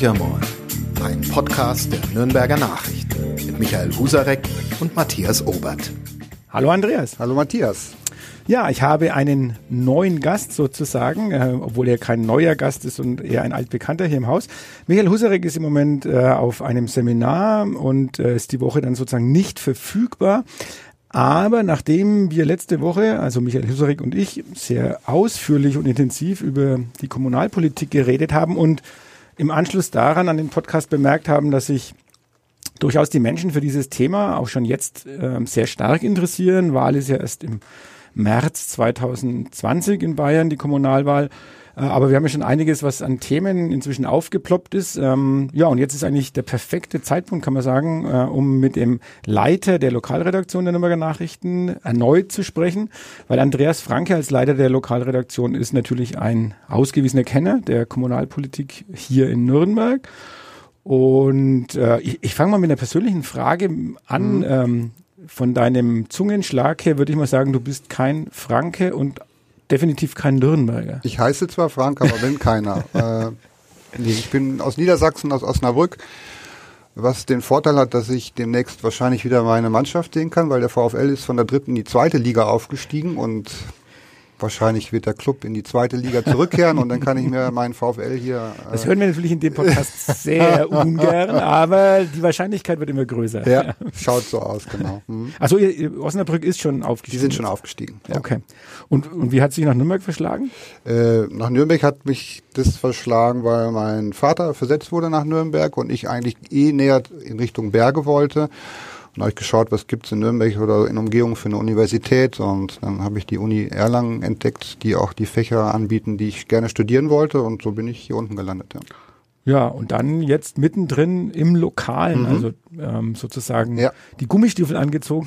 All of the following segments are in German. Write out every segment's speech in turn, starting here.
Horcher ein Podcast der Nürnberger Nachrichten mit Michael Husarek und Matthias Obert. Hallo Andreas. Hallo Matthias. Ja, ich habe einen neuen Gast sozusagen, äh, obwohl er kein neuer Gast ist und eher ein altbekannter hier im Haus. Michael Husarek ist im Moment äh, auf einem Seminar und äh, ist die Woche dann sozusagen nicht verfügbar. Aber nachdem wir letzte Woche, also Michael Husarek und ich, sehr ausführlich und intensiv über die Kommunalpolitik geredet haben und im Anschluss daran an den Podcast bemerkt haben, dass sich durchaus die Menschen für dieses Thema auch schon jetzt äh, sehr stark interessieren. Wahl ist ja erst im März 2020 in Bayern, die Kommunalwahl. Äh, aber wir haben ja schon einiges, was an Themen inzwischen aufgeploppt ist. Ähm, ja, und jetzt ist eigentlich der perfekte Zeitpunkt, kann man sagen, äh, um mit dem Leiter der Lokalredaktion der Nürnberger Nachrichten erneut zu sprechen, weil Andreas Franke als Leiter der Lokalredaktion ist natürlich ein ausgewiesener Kenner der Kommunalpolitik hier in Nürnberg. Und äh, ich, ich fange mal mit einer persönlichen Frage an. Mhm. Ähm, von deinem Zungenschlag her würde ich mal sagen, du bist kein Franke und definitiv kein Nürnberger. Ich heiße zwar Frank, aber bin keiner. äh, nee, ich bin aus Niedersachsen, aus Osnabrück, was den Vorteil hat, dass ich demnächst wahrscheinlich wieder meine Mannschaft sehen kann, weil der VfL ist von der dritten in die zweite Liga aufgestiegen und Wahrscheinlich wird der Club in die zweite Liga zurückkehren und dann kann ich mir meinen VfL hier. Äh das hören wir natürlich in dem Podcast sehr ungern, aber die Wahrscheinlichkeit wird immer größer. Ja, schaut so aus, genau. Mhm. Also Osnabrück ist schon aufgestiegen. Die sind schon aufgestiegen. Ja. Okay. Und, und wie hat sich nach Nürnberg verschlagen? Äh, nach Nürnberg hat mich das verschlagen, weil mein Vater versetzt wurde nach Nürnberg und ich eigentlich eh näher in Richtung Berge wollte. Dann habe ich geschaut, was gibt's in Nürnberg oder in Umgebung für eine Universität und dann habe ich die Uni Erlangen entdeckt, die auch die Fächer anbieten, die ich gerne studieren wollte und so bin ich hier unten gelandet. Ja. Ja, und dann jetzt mittendrin im Lokalen, mhm. also ähm, sozusagen ja. die Gummistiefel angezogen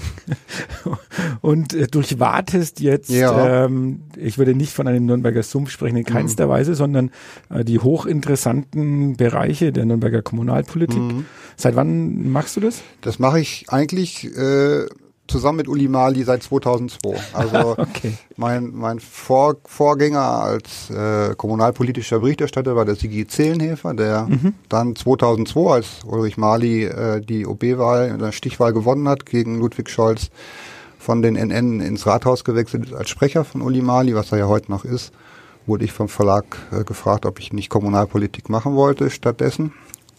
und äh, durchwartest jetzt, ja. ähm, ich würde nicht von einem Nürnberger Sumpf sprechen in keinster mhm. Weise, sondern äh, die hochinteressanten Bereiche der Nürnberger Kommunalpolitik. Mhm. Seit wann machst du das? Das mache ich eigentlich äh, zusammen mit Uli Mali seit 2002. Also okay. mein, mein Vor Vorgänger als äh, kommunalpolitischer Berichterstatter war der Sigi Zehlenhefer, der mhm. dann 2002, als Ulrich Mali äh, die OB-Wahl, der Stichwahl gewonnen hat gegen Ludwig Scholz, von den NN ins Rathaus gewechselt ist als Sprecher von Uli Mali, was er ja heute noch ist, wurde ich vom Verlag äh, gefragt, ob ich nicht Kommunalpolitik machen wollte stattdessen.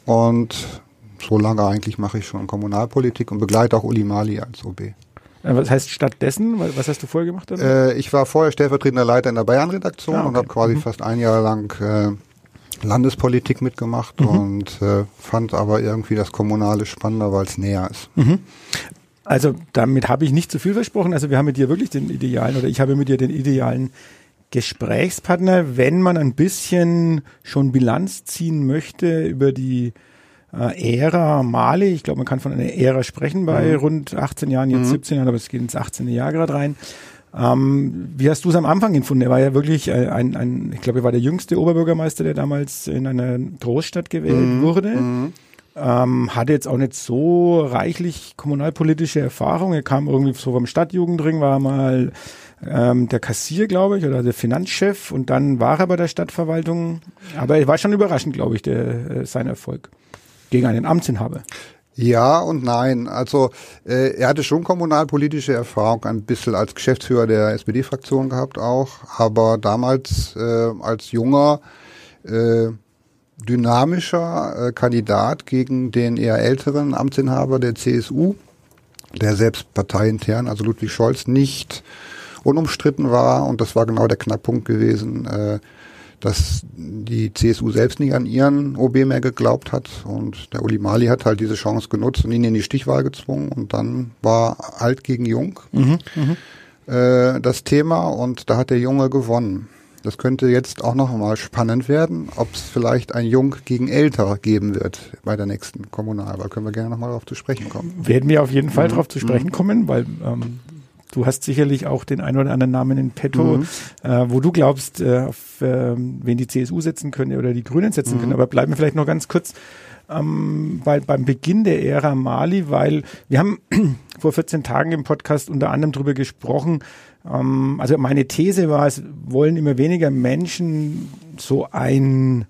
Und so lange eigentlich mache ich schon Kommunalpolitik und begleite auch Uli Mali als OB. Äh, was heißt stattdessen? Was hast du vorher gemacht? Äh, ich war vorher stellvertretender Leiter in der Bayern-Redaktion ah, okay. und habe quasi mhm. fast ein Jahr lang äh, Landespolitik mitgemacht mhm. und äh, fand aber irgendwie das Kommunale spannender, weil es näher ist. Mhm. Also damit habe ich nicht zu viel versprochen. Also wir haben mit dir wirklich den idealen oder ich habe mit dir den idealen Gesprächspartner, wenn man ein bisschen schon Bilanz ziehen möchte über die äh, Ära Mali. Ich glaube, man kann von einer Ära sprechen bei mhm. rund 18 Jahren, jetzt mhm. 17 Jahren, aber es geht ins 18. Jahr gerade rein. Ähm, wie hast du es am Anfang empfunden? Er war ja wirklich ein, ein ich glaube, er war der jüngste Oberbürgermeister, der damals in einer Großstadt gewählt mhm. wurde. Mhm. Ähm, hatte jetzt auch nicht so reichlich kommunalpolitische Erfahrung. Er kam irgendwie so vom Stadtjugendring, war mal ähm, der Kassier, glaube ich, oder der Finanzchef und dann war er bei der Stadtverwaltung. Aber er war schon überraschend, glaube ich, der, äh, sein Erfolg gegen einen Amtsinhaber. Ja und nein. Also äh, er hatte schon kommunalpolitische Erfahrung, ein bisschen als Geschäftsführer der SPD-Fraktion gehabt auch, aber damals äh, als junger, äh, dynamischer äh, Kandidat gegen den eher älteren Amtsinhaber der CSU, der selbst parteiintern, also Ludwig Scholz, nicht unumstritten war und das war genau der Knackpunkt gewesen. Äh, dass die CSU selbst nicht an ihren OB mehr geglaubt hat und der Uli Mali hat halt diese Chance genutzt und ihn in die Stichwahl gezwungen und dann war alt gegen jung mhm, mhm. äh, das Thema und da hat der Junge gewonnen. Das könnte jetzt auch noch mal spannend werden, ob es vielleicht ein Jung gegen Älter geben wird bei der nächsten Kommunalwahl. Können wir gerne noch mal darauf zu sprechen kommen. Werden wir auf jeden Fall mhm. darauf zu sprechen mhm. kommen, weil ähm, Du hast sicherlich auch den einen oder anderen Namen in petto, mhm. äh, wo du glaubst, äh, auf äh, wen die CSU setzen könnte oder die Grünen setzen mhm. können. Aber bleiben wir vielleicht noch ganz kurz ähm, bei, beim Beginn der Ära Mali, weil wir haben vor 14 Tagen im Podcast unter anderem darüber gesprochen. Ähm, also meine These war, es wollen immer weniger Menschen so ein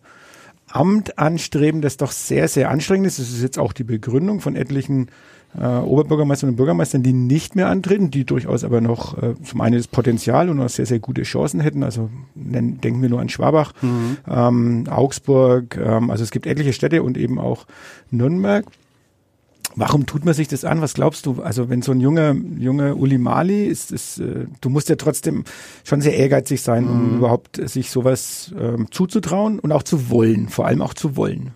Amt anstreben, das doch sehr, sehr anstrengend ist. Das ist jetzt auch die Begründung von etlichen äh, Oberbürgermeistern und Bürgermeistern, die nicht mehr antreten, die durchaus aber noch äh, zum einen das Potenzial und noch sehr, sehr gute Chancen hätten. Also nennen, denken wir nur an Schwabach, mhm. ähm, Augsburg, ähm, also es gibt etliche Städte und eben auch Nürnberg. Warum tut man sich das an? Was glaubst du? Also wenn so ein junger, junger Uli Mali ist, ist äh, du musst ja trotzdem schon sehr ehrgeizig sein, um mhm. überhaupt sich sowas ähm, zuzutrauen und auch zu wollen, vor allem auch zu wollen.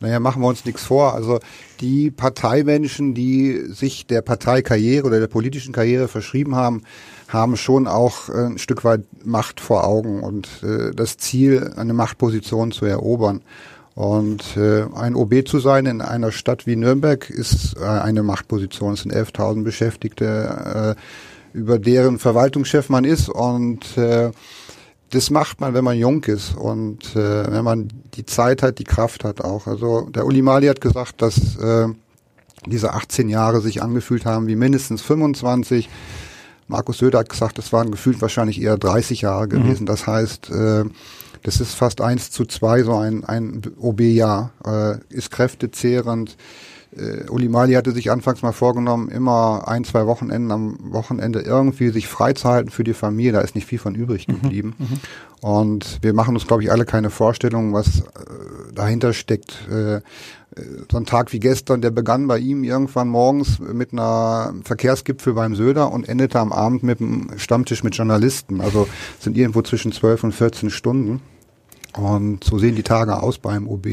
Naja, machen wir uns nichts vor. Also die Parteimenschen, die sich der Parteikarriere oder der politischen Karriere verschrieben haben, haben schon auch äh, ein Stück weit Macht vor Augen und äh, das Ziel, eine Machtposition zu erobern. Und äh, ein OB zu sein in einer Stadt wie Nürnberg ist äh, eine Machtposition. Es sind 11.000 Beschäftigte, äh, über deren Verwaltungschef man ist. Und äh, das macht man, wenn man jung ist und äh, wenn man die Zeit hat, die Kraft hat auch. Also der Uli Mali hat gesagt, dass äh, diese 18 Jahre sich angefühlt haben wie mindestens 25. Markus Söder hat gesagt, das waren gefühlt wahrscheinlich eher 30 Jahre gewesen. Mhm. Das heißt, äh, das ist fast eins zu zwei, so ein, ein OB-Jahr, äh, ist kräftezehrend. Äh, Uli Mali hatte sich anfangs mal vorgenommen, immer ein, zwei Wochenenden am Wochenende irgendwie sich freizuhalten für die Familie. Da ist nicht viel von übrig mhm, geblieben. Mhm, und wir machen uns, glaube ich, alle keine Vorstellung, was äh, dahinter steckt. Äh, so ein Tag wie gestern, der begann bei ihm irgendwann morgens mit einer Verkehrsgipfel beim Söder und endete am Abend mit einem Stammtisch mit Journalisten. Also sind irgendwo zwischen 12 und 14 Stunden. Und so sehen die Tage aus beim OB.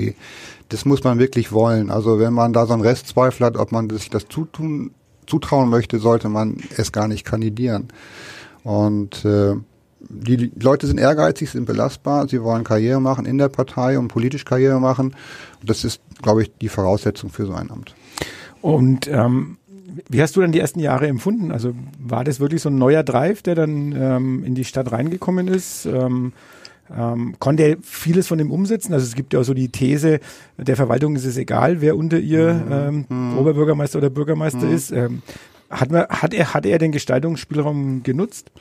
Das muss man wirklich wollen. Also wenn man da so einen Restzweifel hat, ob man sich das zutun, zutrauen möchte, sollte man es gar nicht kandidieren. Und äh, die Leute sind ehrgeizig, sind belastbar, sie wollen Karriere machen in der Partei und politisch Karriere machen. Das ist, glaube ich, die Voraussetzung für so ein Amt. Und ähm, wie hast du dann die ersten Jahre empfunden? Also war das wirklich so ein neuer Drive, der dann ähm, in die Stadt reingekommen ist? Ähm, ähm, konnte er vieles von dem umsetzen? Also es gibt ja auch so die These, der Verwaltung ist es egal, wer unter ihr mhm. ähm, mhm. Oberbürgermeister oder Bürgermeister mhm. ist. Ähm, hat, man, hat, er, hat er den Gestaltungsspielraum genutzt?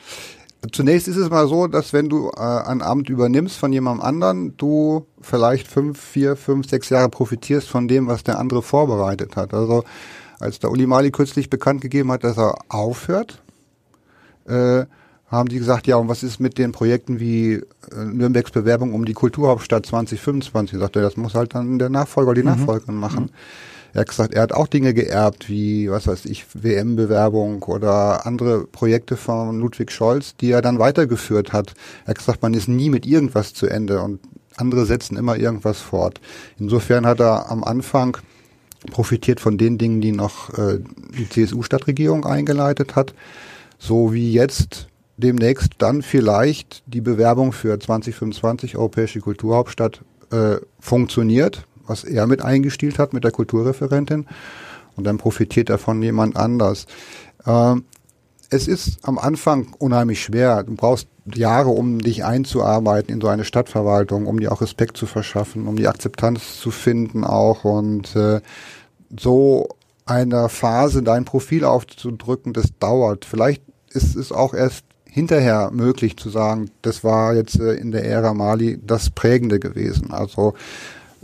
Zunächst ist es mal so, dass wenn du äh, ein Amt übernimmst von jemandem anderen, du vielleicht fünf, vier, fünf, sechs Jahre profitierst von dem, was der andere vorbereitet hat. Also als der Uli Mali kürzlich bekannt gegeben hat, dass er aufhört, äh, haben die gesagt, ja, und was ist mit den Projekten wie äh, Nürnbergs Bewerbung um die Kulturhauptstadt 2025? Sagt er, das muss halt dann der Nachfolger oder die mhm. Nachfolgerin machen. Mhm. Er hat gesagt, er hat auch Dinge geerbt, wie, was weiß ich, WM-Bewerbung oder andere Projekte von Ludwig Scholz, die er dann weitergeführt hat. Er hat gesagt, man ist nie mit irgendwas zu Ende und andere setzen immer irgendwas fort. Insofern hat er am Anfang profitiert von den Dingen, die noch äh, die CSU-Stadtregierung eingeleitet hat, so wie jetzt demnächst dann vielleicht die Bewerbung für 2025 Europäische Kulturhauptstadt äh, funktioniert, was er mit eingestielt hat mit der Kulturreferentin und dann profitiert davon jemand anders. Äh, es ist am Anfang unheimlich schwer. Du brauchst Jahre, um dich einzuarbeiten in so eine Stadtverwaltung, um dir auch Respekt zu verschaffen, um die Akzeptanz zu finden auch und äh, so einer Phase dein Profil aufzudrücken, das dauert. Vielleicht ist es auch erst hinterher möglich zu sagen, das war jetzt äh, in der Ära Mali das Prägende gewesen. Also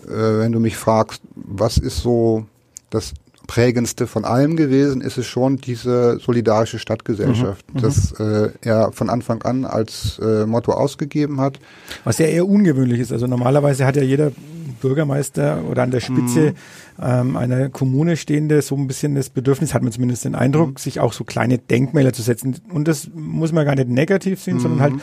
äh, wenn du mich fragst, was ist so das prägendste von allem gewesen, ist es schon diese solidarische Stadtgesellschaft, mhm, mhm. das äh, er von Anfang an als äh, Motto ausgegeben hat. Was ja eher ungewöhnlich ist. Also normalerweise hat ja jeder Bürgermeister oder an der Spitze mhm ähm, einer Kommune stehende so ein bisschen das Bedürfnis, hat man zumindest den Eindruck, mhm. sich auch so kleine Denkmäler zu setzen. Und das muss man gar nicht negativ sehen, mhm. sondern halt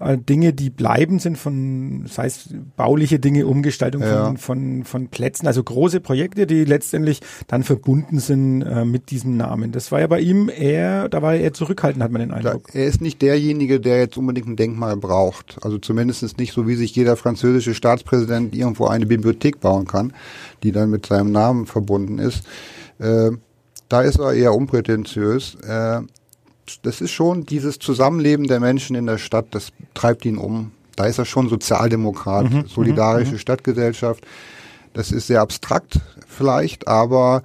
äh, Dinge, die bleiben sind von, sei es bauliche Dinge, Umgestaltung ja. von, von, von Plätzen, also große Projekte, die letztendlich dann verbunden sind äh, mit diesem Namen. Das war ja bei ihm eher, da war er eher zurückhaltend, hat man den Eindruck. Er ist nicht derjenige, der jetzt unbedingt ein Denkmal braucht. Also zumindest nicht so, wie sich jeder französische Staatspräsident irgendwo eine Bibliothek bauen kann die dann mit seinem Namen verbunden ist. Äh, da ist er eher unprätentiös. Äh, das ist schon dieses Zusammenleben der Menschen in der Stadt, das treibt ihn um. Da ist er schon Sozialdemokrat, mhm, solidarische mhm. Stadtgesellschaft. Das ist sehr abstrakt vielleicht, aber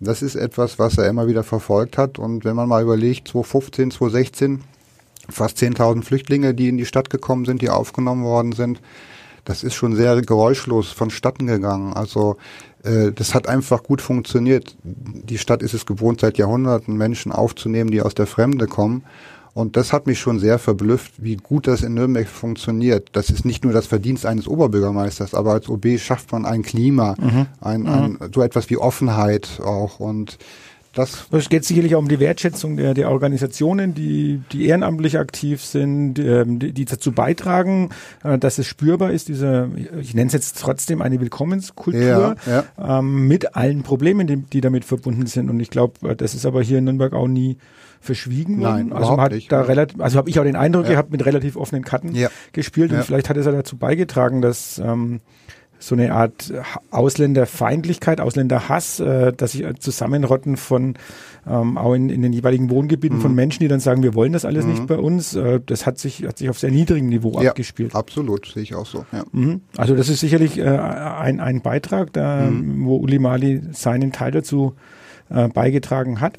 das ist etwas, was er immer wieder verfolgt hat. Und wenn man mal überlegt, 2015, 2016, fast 10.000 Flüchtlinge, die in die Stadt gekommen sind, die aufgenommen worden sind, das ist schon sehr geräuschlos vonstatten gegangen. Also das hat einfach gut funktioniert. Die Stadt ist es gewohnt, seit Jahrhunderten Menschen aufzunehmen, die aus der Fremde kommen. Und das hat mich schon sehr verblüfft, wie gut das in Nürnberg funktioniert. Das ist nicht nur das Verdienst eines Oberbürgermeisters, aber als OB schafft man ein Klima, mhm. ein, ein, mhm. so etwas wie Offenheit auch. Und das es geht sicherlich auch um die Wertschätzung der, der Organisationen, die, die ehrenamtlich aktiv sind, ähm, die, die dazu beitragen, äh, dass es spürbar ist, diese, ich nenne es jetzt trotzdem eine Willkommenskultur ja, ja. Ähm, mit allen Problemen, die, die damit verbunden sind. Und ich glaube, äh, das ist aber hier in Nürnberg auch nie verschwiegen worden. Nein, also man hat nicht, da relativ, also habe ich auch den Eindruck ja. gehabt, mit relativ offenen Karten ja. gespielt und vielleicht hat es ja dazu beigetragen, dass ähm, so eine Art Ausländerfeindlichkeit, Ausländerhass, äh, dass sich Zusammenrotten von ähm, auch in, in den jeweiligen Wohngebieten mhm. von Menschen, die dann sagen, wir wollen das alles mhm. nicht bei uns, äh, das hat sich hat sich auf sehr niedrigem Niveau ja, abgespielt. Absolut, sehe ich auch so. Ja. Mhm. Also das ist sicherlich äh, ein, ein Beitrag, da, mhm. wo Uli Mali seinen Teil dazu äh, beigetragen hat.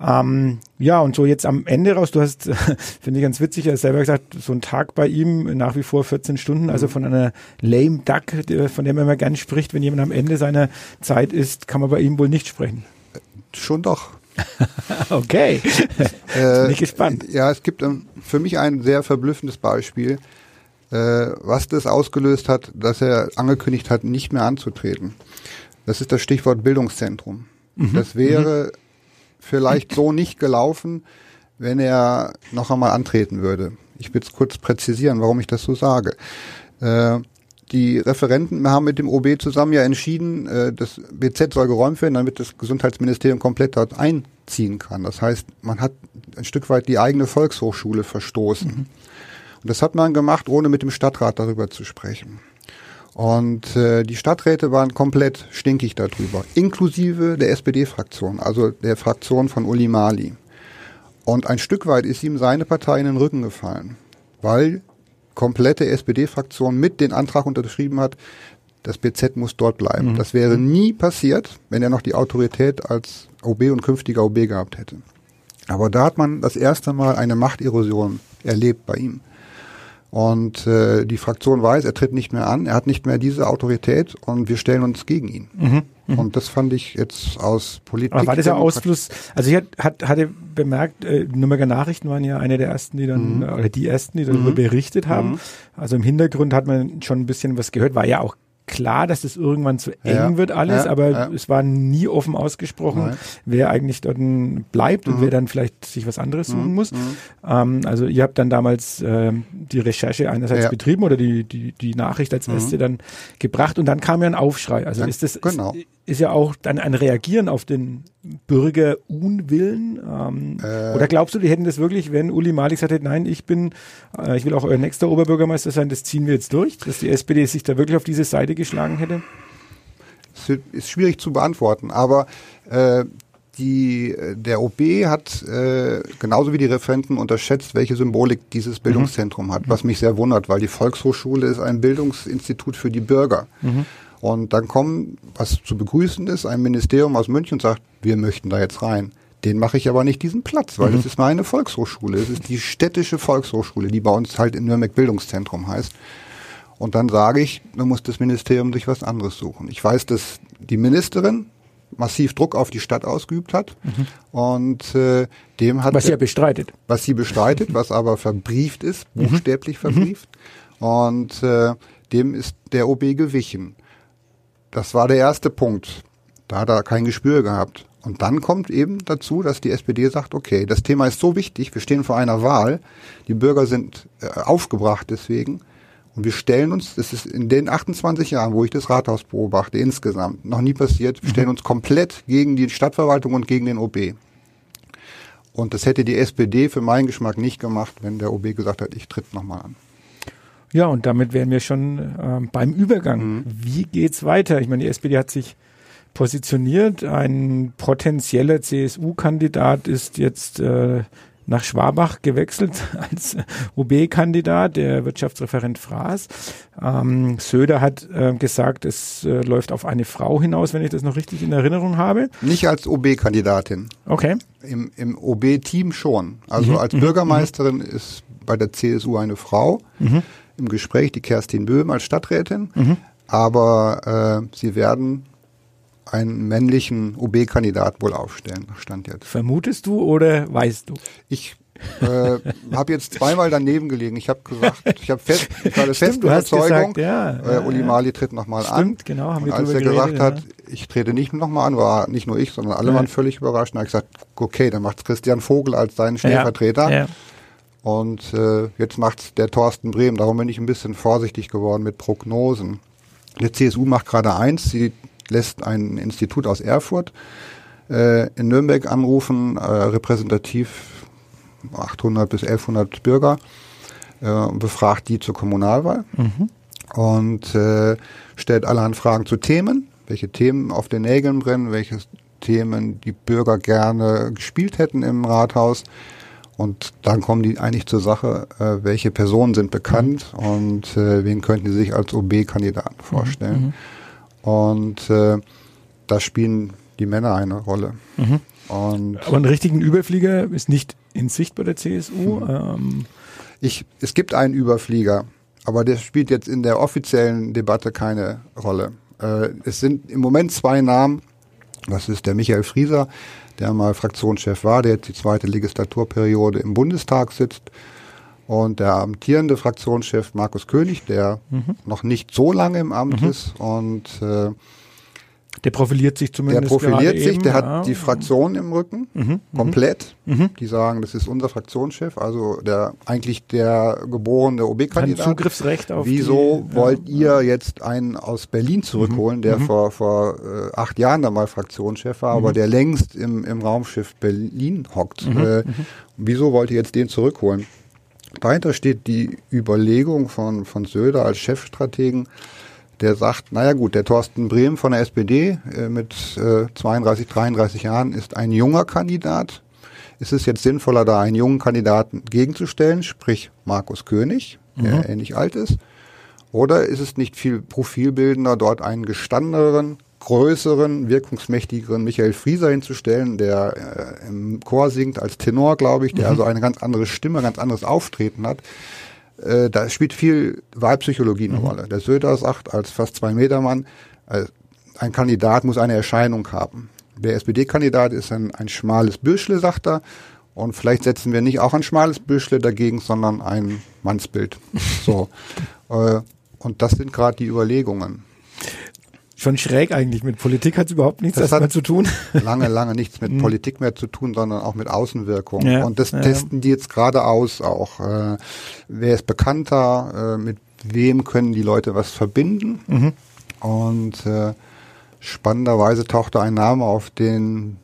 Ähm, ja, und so jetzt am Ende raus, du hast, finde ich ganz witzig, er hat selber gesagt, so ein Tag bei ihm nach wie vor 14 Stunden, also mhm. von einer lame duck, von der man immer gern spricht, wenn jemand am Ende seiner Zeit ist, kann man bei ihm wohl nicht sprechen. Schon doch. okay. Äh, bin ich gespannt. Ja, es gibt ähm, für mich ein sehr verblüffendes Beispiel, äh, was das ausgelöst hat, dass er angekündigt hat, nicht mehr anzutreten. Das ist das Stichwort Bildungszentrum. Mhm. Das wäre mhm vielleicht so nicht gelaufen, wenn er noch einmal antreten würde. Ich will es kurz präzisieren, warum ich das so sage. Äh, die Referenten haben mit dem OB zusammen ja entschieden, äh, das BZ soll geräumt werden, damit das Gesundheitsministerium komplett dort einziehen kann. Das heißt, man hat ein Stück weit die eigene Volkshochschule verstoßen. Mhm. Und das hat man gemacht, ohne mit dem Stadtrat darüber zu sprechen. Und äh, die Stadträte waren komplett stinkig darüber, inklusive der SPD-Fraktion, also der Fraktion von Uli Mali. Und ein Stück weit ist ihm seine Partei in den Rücken gefallen, weil komplette SPD-Fraktion mit den Antrag unterschrieben hat, das BZ muss dort bleiben. Mhm. Das wäre nie passiert, wenn er noch die Autorität als OB und künftiger OB gehabt hätte. Aber da hat man das erste Mal eine Machterosion erlebt bei ihm. Und äh, die Fraktion weiß, er tritt nicht mehr an, er hat nicht mehr diese Autorität und wir stellen uns gegen ihn. Mhm, mh. Und das fand ich jetzt aus Politik. Aber war das ja Ausfluss? Also ich hat, hatte bemerkt, äh, Nürnberger Nachrichten waren ja eine der ersten, die dann, mhm. oder die ersten, die darüber mhm. berichtet haben. Mhm. Also im Hintergrund hat man schon ein bisschen was gehört, war ja auch klar, dass das irgendwann zu eng ja, wird alles, ja, aber ja. es war nie offen ausgesprochen, Nein. wer eigentlich dort bleibt mhm. und wer dann vielleicht sich was anderes suchen mhm. muss. Mhm. Ähm, also ihr habt dann damals äh, die Recherche einerseits betrieben oder die, die, die Nachricht als mhm. erste dann gebracht und dann kam ja ein Aufschrei. Also ist das genau. ist, ist ja auch dann ein Reagieren auf den Bürgerunwillen. Ähm, äh, oder glaubst du, die hätten das wirklich, wenn Uli Malik gesagt hätte, nein, ich bin, äh, ich will auch euer nächster Oberbürgermeister sein, das ziehen wir jetzt durch, dass die SPD sich da wirklich auf diese Seite geschlagen hätte? Das ist schwierig zu beantworten, aber äh, die, der OB hat äh, genauso wie die Referenten unterschätzt, welche Symbolik dieses mhm. Bildungszentrum mhm. hat, was mich sehr wundert, weil die Volkshochschule ist ein Bildungsinstitut für die Bürger. Mhm. Und dann kommt, was zu begrüßen ist, ein Ministerium aus München und sagt, wir möchten da jetzt rein. Den mache ich aber nicht diesen Platz, weil mhm. das ist meine Volkshochschule. Es ist die städtische Volkshochschule, die bei uns halt in Nürnberg Bildungszentrum heißt. Und dann sage ich, dann muss das Ministerium sich was anderes suchen. Ich weiß, dass die Ministerin massiv Druck auf die Stadt ausgeübt hat mhm. und äh, dem hat was sie ja bestreitet, was sie bestreitet, was aber verbrieft ist, mhm. buchstäblich mhm. verbrieft und äh, dem ist der OB gewichen. Das war der erste Punkt. Da hat er kein Gespür gehabt. Und dann kommt eben dazu, dass die SPD sagt, okay, das Thema ist so wichtig, wir stehen vor einer Wahl, die Bürger sind äh, aufgebracht deswegen und wir stellen uns, das ist in den 28 Jahren, wo ich das Rathaus beobachte, insgesamt noch nie passiert, wir stellen uns komplett gegen die Stadtverwaltung und gegen den OB. Und das hätte die SPD für meinen Geschmack nicht gemacht, wenn der OB gesagt hat, ich tritt nochmal an. Ja, und damit wären wir schon äh, beim Übergang. Mhm. Wie geht's weiter? Ich meine, die SPD hat sich positioniert. Ein potenzieller CSU-Kandidat ist jetzt äh, nach Schwabach gewechselt als OB-Kandidat, der Wirtschaftsreferent Fraß. Ähm, Söder hat äh, gesagt, es äh, läuft auf eine Frau hinaus, wenn ich das noch richtig in Erinnerung habe. Nicht als OB-Kandidatin. Okay. Im, im OB-Team schon. Also mhm. als mhm. Bürgermeisterin mhm. ist bei der CSU eine Frau. Mhm. Im Gespräch, die Kerstin Böhm als Stadträtin, mhm. aber äh, sie werden einen männlichen OB-Kandidat wohl aufstellen, stand jetzt. Vermutest du oder weißt du? Ich äh, habe jetzt zweimal daneben gelegen. Ich habe gesagt, ich habe fest, ich war der festen Überzeugung, gesagt, ja, äh, Uli Mali tritt nochmal an. Stimmt, genau, haben und wir als er geredet, gesagt ja. hat, ich trete nicht nochmal an, war nicht nur ich, sondern alle Ja. waren völlig überrascht. Da habe ich gesagt, okay, dann macht Christian Vogel als seinen Stellvertreter. Ja. Und äh, jetzt macht's der Thorsten Brehm. Darum bin ich ein bisschen vorsichtig geworden mit Prognosen. Die CSU macht gerade eins, sie lässt ein Institut aus Erfurt äh, in Nürnberg anrufen, äh, repräsentativ 800 bis 1100 Bürger, äh, befragt die zur Kommunalwahl und äh, stellt allerhand Fragen zu Themen, welche Themen auf den Nägeln brennen, welche Themen die Bürger gerne gespielt hätten im Rathaus. Und dann kommen die eigentlich zur Sache, äh, welche Personen sind bekannt und äh, wen könnten sie sich als OB-Kandidaten vorstellen. Und äh, da spielen die Männer eine Rolle. Und Aber einen richtigen Überflieger ist nicht in Sicht bei der CSU. Mhm. Ähm, ich, es gibt einen Überflieger, aber der spielt jetzt in der offiziellen Debatte keine Rolle. Äh, es sind im Moment zwei Namen. Das ist der Michael Frieser, der mal Fraktionschef war, der jetzt die zweite Legislaturperiode im Bundestag sitzt. Und der amtierende Fraktionschef Markus König, der noch nicht so lange im Amt ist. Und äh, der profiliert sich der zumindest. profiliert gerade sich, eben, der ja. hat die Fraktion im Rücken, Mhm, komplett. Die sagen, das ist unser Fraktionschef, also der eigentlich der geborene OB-Kandidat. Zugriffsrecht auf Wieso die, wollt ihr jetzt einen aus Berlin zurückholen, Mhm. der vor, vor äh, acht Jahren da mal Fraktionschef war, aber der längst im, im Raumschiff Berlin hockt? Mhm. Äh, wieso wollt ihr jetzt den zurückholen? Dahinter steht die Überlegung von, von Söder als Chefstrategen, der sagt, naja gut, der Thorsten Brehm von der SPD äh, mit äh, 32, 33 Jahren ist ein junger Kandidat. Ist es jetzt sinnvoller, da einen jungen Kandidaten gegenzustellen, sprich Markus König, der ähnlich alt ist? Oder ist es nicht viel profilbildender, dort einen gestandeneren, größeren, wirkungsmächtigeren Michael Frieser hinzustellen, der äh, im Chor singt als Tenor, glaube ich, der also eine ganz andere Stimme, ganz anderes Auftreten hat? Äh, da spielt viel Wahlpsychologie eine Rolle. Der Söder sagt als fast zwei Meter Mann, äh, ein Kandidat muss eine Erscheinung haben. Der SPD-Kandidat ist ein, ein schmales Büschle, sagt er. Und vielleicht setzen wir nicht auch ein schmales Büschle dagegen, sondern ein Mannsbild. So. äh, und das sind gerade die Überlegungen. Schon schräg eigentlich. Mit Politik hat es überhaupt nichts Das erstmal hat- zu tun. Lange, lange nichts mit Politik mehr zu tun, sondern auch mit Außenwirkung. Ja, und das ja, testen die jetzt gerade aus auch. Äh, wer ist bekannter? Äh, mit wem können die Leute was verbinden? Mhm. Und äh, spannenderweise tauchte ein Name auf, den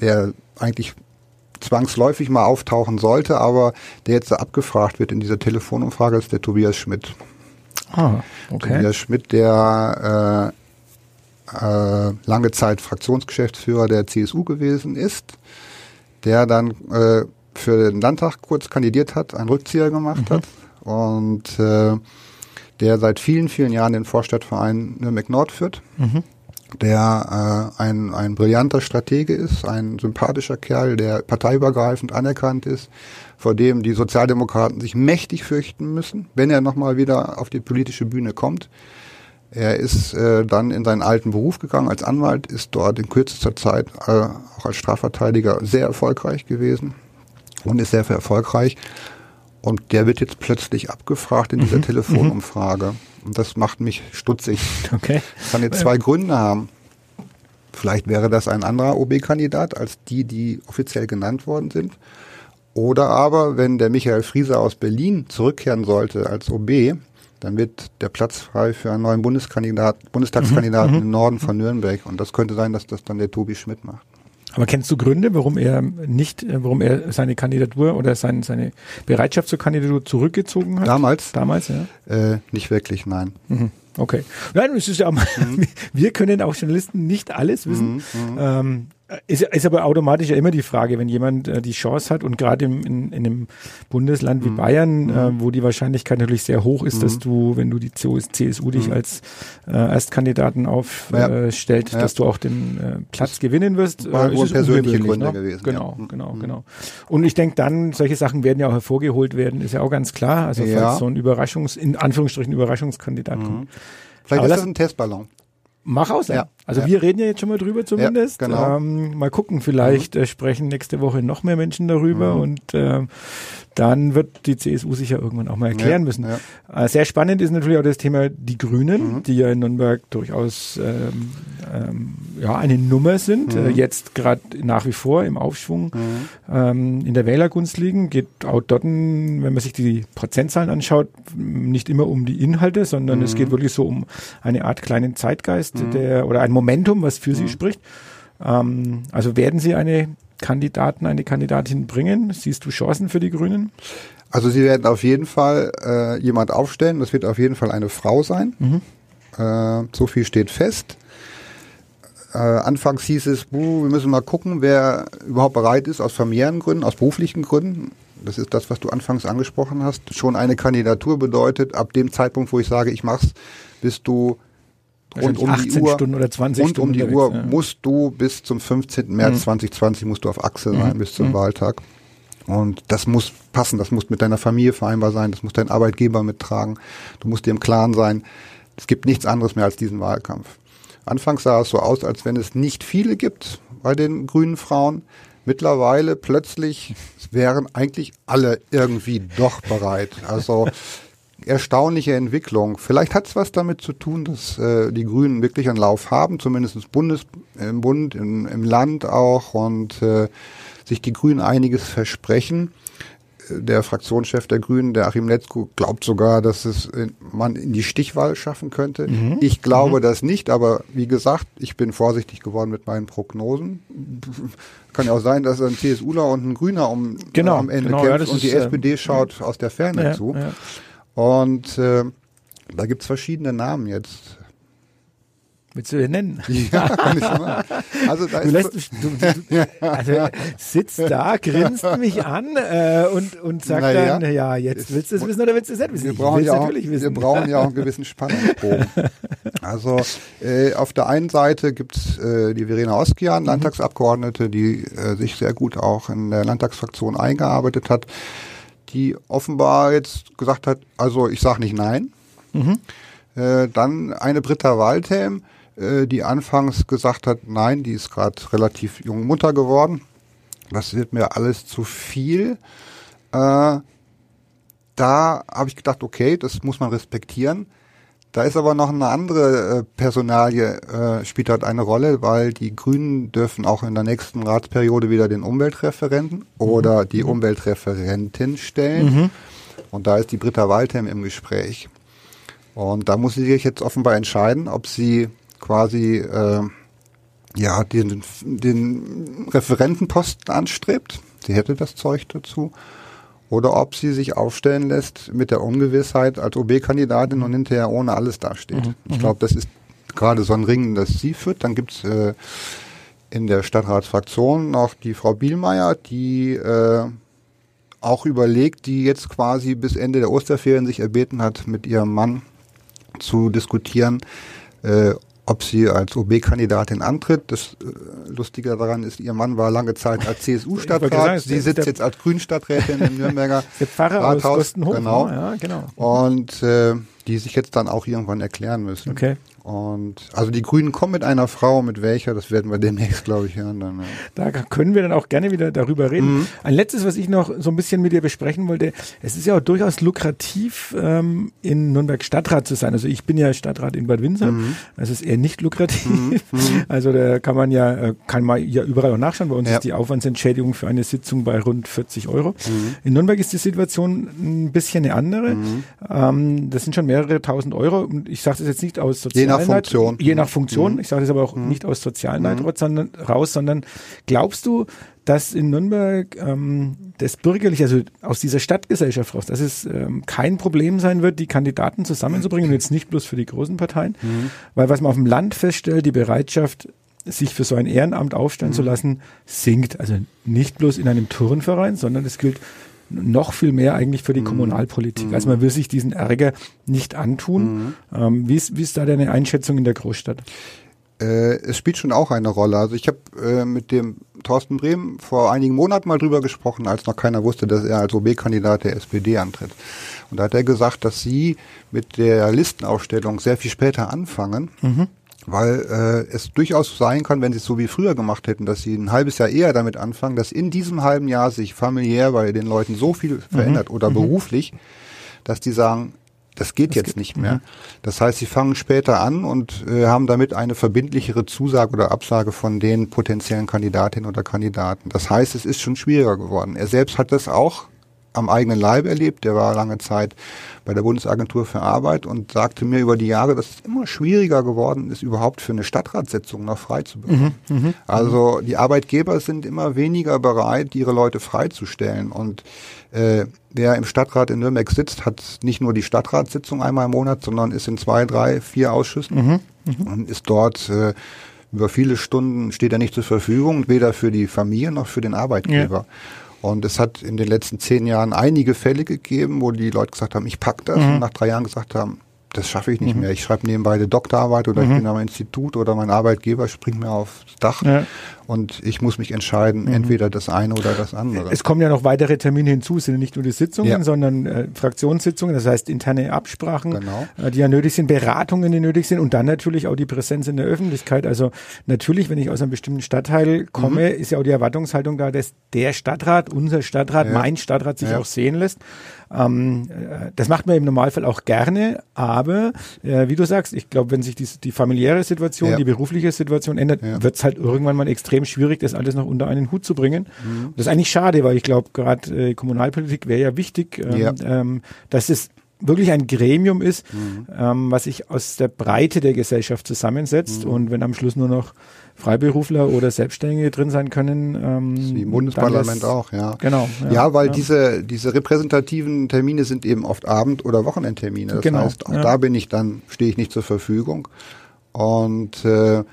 der eigentlich zwangsläufig mal auftauchen sollte, aber der jetzt abgefragt wird in dieser Telefonumfrage, ist der Tobias Schmidt. Ah, okay. Tobias Schmidt, der äh, äh, lange Zeit Fraktionsgeschäftsführer der CSU gewesen ist, der dann äh, für den Landtag kurz kandidiert hat, einen Rückzieher gemacht hat und äh, der seit vielen, vielen Jahren den Vorstadtverein Nürnberg Nord führt, der äh, ein, ein brillanter Stratege ist, ein sympathischer Kerl, der parteiübergreifend anerkannt ist, vor dem die Sozialdemokraten sich mächtig fürchten müssen, wenn er nochmal wieder auf die politische Bühne kommt. Er ist äh, dann in seinen alten Beruf gegangen als Anwalt, ist dort in kürzester Zeit äh, auch als Strafverteidiger sehr erfolgreich gewesen und ist sehr erfolgreich. Und der wird jetzt plötzlich abgefragt in dieser Telefonumfrage. Und das macht mich stutzig. Okay. Das kann jetzt zwei Gründe haben. Vielleicht wäre das ein anderer OB-Kandidat als die, die offiziell genannt worden sind. Oder aber, wenn der Michael Frieser aus Berlin zurückkehren sollte als OB, dann wird der Platz frei für einen neuen Bundeskandidat, Bundestagskandidaten im Norden von Nürnberg. Und das könnte sein, dass das dann der Tobi Schmidt macht. Aber kennst du Gründe, warum er nicht, äh, warum er seine Kandidatur oder sein, seine Bereitschaft zur Kandidatur zurückgezogen hat? Damals? Damals, ja. Äh, nicht wirklich, nein. Okay. Nein, es ist ja, mhm. wir können auch Journalisten nicht alles wissen. Mhm. mhm. Ähm, ist, ist aber automatisch ja immer die Frage, wenn jemand äh, die Chance hat und gerade in, in einem Bundesland wie mhm. Bayern, äh, mhm. wo die Wahrscheinlichkeit natürlich sehr hoch ist, mhm. dass du, wenn du die CSU dich mhm. als äh, Erstkandidaten aufstellt, ja. äh, dass du auch den äh, Platz gewinnen wirst. War äh, persönliche Gründe ne? gewesen. Genau, ja. genau, genau. Und ich denke dann, solche Sachen werden ja auch hervorgeholt werden, ist ja auch ganz klar. Also ja. falls so ein Überraschungs, in Anführungsstrichen Überraschungskandidat kommt. Vielleicht Aber ist das ein Testballon. Mach aus. Ja. Also ja. wir reden ja jetzt schon mal drüber zumindest. Ja, genau. Ähm, mal gucken, vielleicht mhm. äh, sprechen nächste Woche noch mehr Menschen darüber mhm. und äh, dann wird die CSU sich ja irgendwann auch mal erklären ja, müssen. Äh, sehr spannend ist natürlich auch das Thema die Grünen, mhm. die ja in Nürnberg durchaus ähm, ähm, ja eine Nummer sind, mhm. äh, jetzt gerade nach wie vor im Aufschwung mhm. ähm, in der Wählergunst liegen. Geht auch dort, wenn man sich die Prozentzahlen anschaut, nicht immer um die Inhalte, sondern es mhm. geht wirklich so um eine Art kleinen Zeitgeist, mhm. der oder ein Momentum, was für sie mhm. spricht. Ähm, also werden Sie eine Kandidaten, eine Kandidatin bringen? Siehst du Chancen für die Grünen? Also sie werden auf jeden Fall äh, jemand aufstellen. Das wird auf jeden Fall eine Frau sein. Mhm. Äh, so viel steht fest. Äh, anfangs hieß es, buh, wir müssen mal gucken, wer überhaupt bereit ist, aus familiären Gründen, aus beruflichen Gründen. Das ist das, was du anfangs angesprochen hast. Schon eine Kandidatur bedeutet, ab dem Zeitpunkt, wo ich sage, ich mach's, bist du rund um die Uhr, Stunden oder 20 rund um die Uhr ja. musst du bis zum 15. März mhm. 2020 musst du auf Achse sein mhm. bis zum mhm. Wahltag. Und das muss passen, das muss mit deiner Familie vereinbar sein, das muss dein Arbeitgeber mittragen. Du musst dir im Klaren sein, es gibt nichts anderes mehr als diesen Wahlkampf. Anfangs sah es so aus, als wenn es nicht viele gibt bei den grünen Frauen. Mittlerweile plötzlich wären eigentlich alle irgendwie doch bereit. Also erstaunliche Entwicklung. Vielleicht hat es was damit zu tun, dass äh, die Grünen wirklich einen Lauf haben, zumindest Bundes, im Bund, im, im Land auch und äh, sich die Grünen einiges versprechen. Der Fraktionschef der Grünen, der Achim Letzko, glaubt sogar, dass es man in die Stichwahl schaffen könnte. Mhm. Ich glaube mhm. das nicht, aber wie gesagt, ich bin vorsichtig geworden mit meinen Prognosen. Kann ja auch sein, dass ein CSUler und ein Grüner um, genau, am Ende genau, kämpft ja, und die ist, SPD schaut äh, aus der Ferne ja, zu. Ja. Und äh, da gibt's verschiedene Namen jetzt. Willst du den nennen? Ja, kann ich mal. Also, da du lässt mich, du, du, also sitzt da, grinst mich an äh, und, und sagt naja, dann, ja, jetzt willst du es wissen oder willst du es nicht wissen? Wir brauchen, ja auch, wir brauchen ja auch einen gewissen Spannungsbogen. Also äh, auf der einen Seite gibt's äh, die Verena Oskian, mhm. Landtagsabgeordnete, die äh, sich sehr gut auch in der Landtagsfraktion eingearbeitet hat die offenbar jetzt gesagt hat, also ich sage nicht nein. Mhm. Äh, dann eine Britta Waldhelm, äh, die anfangs gesagt hat, nein, die ist gerade relativ jung Mutter geworden. Das wird mir alles zu viel. Äh, da habe ich gedacht, okay, das muss man respektieren. Da ist aber noch eine andere äh, Personalie, äh, spielt halt eine Rolle, weil die Grünen dürfen auch in der nächsten Ratsperiode wieder den Umweltreferenten mhm. oder die mhm. Umweltreferentin stellen. Mhm. Und da ist die Britta Waldheim im Gespräch. Und da muss sie sich jetzt offenbar entscheiden, ob sie quasi äh, ja den, den Referentenposten anstrebt. Sie hätte das Zeug dazu oder ob sie sich aufstellen lässt mit der Ungewissheit als OB-Kandidatin und hinterher ohne alles dasteht. Mhm. Ich glaube, das ist gerade so ein Ringen, das sie führt. Dann gibt's äh, in der Stadtratsfraktion noch die Frau Bielmeier, die äh, auch überlegt, die jetzt quasi bis Ende der Osterferien sich erbeten hat, mit ihrem Mann zu diskutieren, äh, ob sie als OB-Kandidatin antritt. Das äh, Lustige daran ist, ihr Mann war lange Zeit als CSU-Stadtrat. Sie sitzt jetzt als Grünstadträtin im Nürnberger der Pfarrer Rathaus. Aus genau. Ja, genau. Und äh, die sich jetzt dann auch irgendwann erklären müssen. Okay. Und also die Grünen kommen mit einer Frau, mit welcher, das werden wir demnächst, glaube ich, hören. Dann, ja. Da können wir dann auch gerne wieder darüber reden. Mhm. Ein letztes, was ich noch so ein bisschen mit dir besprechen wollte, es ist ja auch durchaus lukrativ, ähm, in Nürnberg Stadtrat zu sein. Also ich bin ja Stadtrat in Bad Windsor. Mhm. Das ist eher nicht lukrativ. Mhm. mhm. Also da kann man ja, äh, kann man ja überall auch nachschauen. Bei uns ja. ist die Aufwandsentschädigung für eine Sitzung bei rund 40 Euro. Mhm. In Nürnberg ist die Situation ein bisschen eine andere. Mhm. Ähm, das sind schon mehr mehrere tausend Euro. Und ich sage das jetzt nicht aus sozialen nach Funktion. Je nach Funktion. Mhm. Ich sage das aber auch Mhm. nicht aus sozialen Neidrott, sondern raus, sondern glaubst du, dass in Nürnberg ähm, das bürgerliche, also aus dieser Stadtgesellschaft raus, dass es ähm, kein Problem sein wird, die Kandidaten zusammenzubringen und jetzt nicht bloß für die großen Parteien, Mhm. weil was man auf dem Land feststellt, die Bereitschaft, sich für so ein Ehrenamt aufstellen Mhm. zu lassen, sinkt. Also nicht bloß in einem Turnverein, sondern es gilt noch viel mehr eigentlich für die Mhm. Kommunalpolitik. Also man will sich diesen Ärger nicht antun. Mhm. Ähm, wie, ist, wie ist da deine Einschätzung in der Großstadt? Äh, es spielt schon auch eine Rolle. Also ich habe äh, mit dem Thorsten Brehm vor einigen Monaten mal drüber gesprochen, als noch keiner wusste, dass er als OB-Kandidat der SPD antritt. Und da hat er gesagt, dass sie mit der Listenaufstellung sehr viel später anfangen, weil äh, es durchaus sein kann, wenn sie es so wie früher gemacht hätten, dass sie ein halbes Jahr eher damit anfangen, dass in diesem halben Jahr sich familiär bei den Leuten so viel verändert oder beruflich, dass die sagen, das geht jetzt nicht mehr. Das heißt, sie fangen später an und äh, haben damit eine verbindlichere Zusage oder Absage von den potenziellen Kandidatinnen oder Kandidaten. Das heißt, es ist schon schwieriger geworden. Er selbst hat das auch am eigenen Leib erlebt. Der war lange Zeit bei der Bundesagentur für Arbeit und sagte mir über die Jahre, dass es immer schwieriger geworden ist, überhaupt für eine Stadtratssitzung noch frei zu bekommen. Also die Arbeitgeber sind immer weniger bereit, ihre Leute freizustellen. Und äh, wer im Stadtrat in Nürnberg sitzt, hat nicht nur die Stadtratssitzung einmal im Monat, sondern ist in zwei, drei, vier Ausschüssen und ist dort äh, über viele Stunden steht er nicht zur Verfügung, weder für die Familie noch für den Arbeitgeber. Und es hat in den letzten zehn Jahren einige Fälle gegeben, wo die Leute gesagt haben, ich pack das. Und nach drei Jahren gesagt haben, das schaffe ich nicht mehr. Ich schreibe nebenbei eine Doktorarbeit oder ich bin am Institut oder mein Arbeitgeber springt mir aufs Dach Ja. und ich muss mich entscheiden, entweder das eine oder das andere. Es kommen ja noch weitere Termine hinzu, es sind nicht nur die Sitzungen, Ja. sondern äh, Fraktionssitzungen, das heißt interne Absprachen, Genau. äh, die ja nötig sind, Beratungen, die nötig sind und dann natürlich auch die Präsenz in der Öffentlichkeit. Also natürlich, wenn ich aus einem bestimmten Stadtteil komme, ist ja auch die Erwartungshaltung da, dass der Stadtrat, unser Stadtrat, Ja. mein Stadtrat sich auch sehen lässt. Ähm, äh, das macht man im Normalfall auch gerne, aber äh, wie du sagst, ich glaube, wenn sich die, die familiäre Situation, Ja. die berufliche Situation ändert, Ja. wird es halt irgendwann mal extrem schwierig, das alles noch unter einen Hut zu bringen. Mhm. Das ist eigentlich schade, weil ich glaube, gerade äh, Kommunalpolitik wäre ja wichtig, ähm, Ja. ähm, dass es wirklich ein Gremium ist, Mhm. ähm, was sich aus der Breite der Gesellschaft zusammensetzt Mhm. und wenn am Schluss nur noch Freiberufler oder Selbstständige drin sein können. Ähm, Wie im Bundesparlament wär's- auch, ja. Genau. Ja, weil diese, diese repräsentativen Termine sind eben oft Abend- oder Wochenendtermine. Das Genau, heißt, auch ja. da bin ich dann, stehe ich nicht zur Verfügung. Und äh,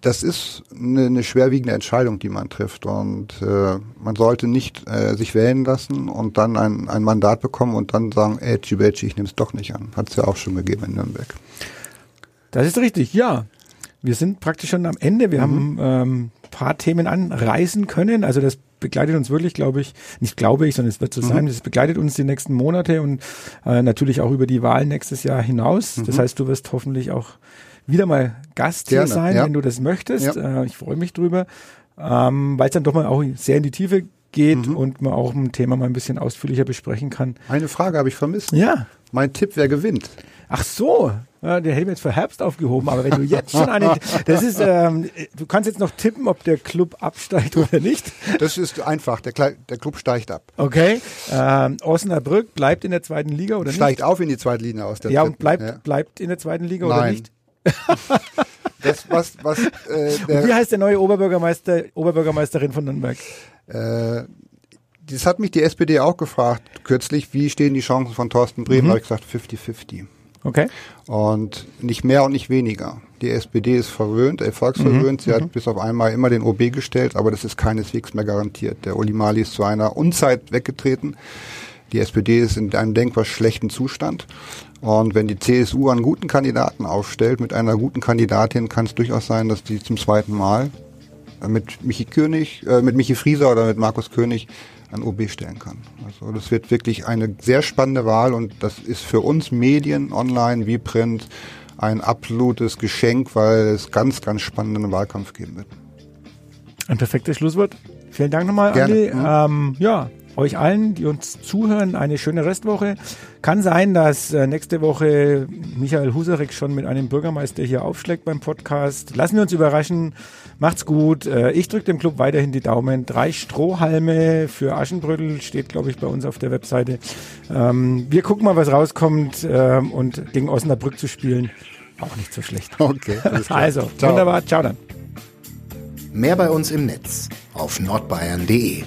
das ist eine, eine schwerwiegende Entscheidung, die man trifft. Und äh, man sollte nicht äh, sich wählen lassen und dann ein, ein Mandat bekommen und dann sagen, ey, Tschibetschi, ich nehme es doch nicht an. Hat es ja auch schon gegeben in Nürnberg. Das ist richtig, ja. Wir sind praktisch schon am Ende. Wir haben ähm, paar Themen anreißen können. Also das begleitet uns wirklich, glaube ich, nicht glaube ich, sondern es wird so sein. Das begleitet uns die nächsten Monate und äh, natürlich auch über die Wahl nächstes Jahr hinaus. Das heißt, du wirst hoffentlich auch wieder mal Gast Gerne, hier sein, ja. wenn du das möchtest. Ja. Äh, ich freue mich drüber, ähm, weil es dann doch mal auch sehr in die Tiefe geht und man auch ein Thema mal ein bisschen ausführlicher besprechen kann. Eine Frage habe ich vermisst. Ja. Mein Tipp, wer gewinnt? Ach so, ja, den hätten wir jetzt für Herbst aufgehoben, aber wenn du jetzt schon eine, das ist, ähm, du kannst jetzt noch tippen, ob der Club absteigt oder nicht. Das ist einfach. Der, Kle- der Club steigt ab. Okay, ähm, Osnabrück bleibt in der zweiten Liga oder Steigt auf in die zweite Linie aus der nicht? Ja, und bleibt, Ja. bleibt in der zweiten Liga oder Nein. nicht? Das, was, was, äh, Und wie der, heißt der neue Oberbürgermeister, Oberbürgermeisterin von Nürnberg? äh, das hat mich die SPD auch gefragt kürzlich, wie stehen die Chancen von Thorsten Brehm? Da habe ich gesagt 50-50. Okay. Und nicht mehr und nicht weniger. Die SPD ist verwöhnt, erfolgsverwöhnt. Sie hat bis auf einmal immer den OB gestellt, aber das ist keineswegs mehr garantiert. Der Uli Mali ist zu einer Unzeit weggetreten. Die SPD ist in einem denkbar schlechten Zustand. Und wenn die CSU einen guten Kandidaten aufstellt, mit einer guten Kandidatin, kann es durchaus sein, dass die zum zweiten Mal mit Michi König, äh, mit Michi Frieser oder mit Markus König an OB stellen kann. Also das wird wirklich eine sehr spannende Wahl und das ist für uns Medien, online wie Print, ein absolutes Geschenk, weil es ganz, ganz spannenden Wahlkampf geben wird. Ein perfektes Schlusswort. Vielen Dank nochmal, Gerne. Andi. Mhm. Ähm, ja, euch allen, die uns zuhören, eine schöne Restwoche. Kann sein, dass äh, nächste Woche Michael Husarek schon mit einem Bürgermeister hier aufschlägt beim Podcast. Lassen wir uns überraschen. Macht's gut. Äh, ich drücke dem Club weiterhin die Daumen. Drei Strohhalme für Aschenbrödel steht, glaube ich, bei uns auf der Webseite. Ähm, wir gucken mal, was rauskommt. Ähm, und gegen Osnabrück zu spielen, auch nicht so schlecht. Okay. Also, Ciao. wunderbar. Ciao dann. Mehr bei uns im Netz auf nordbayern.de.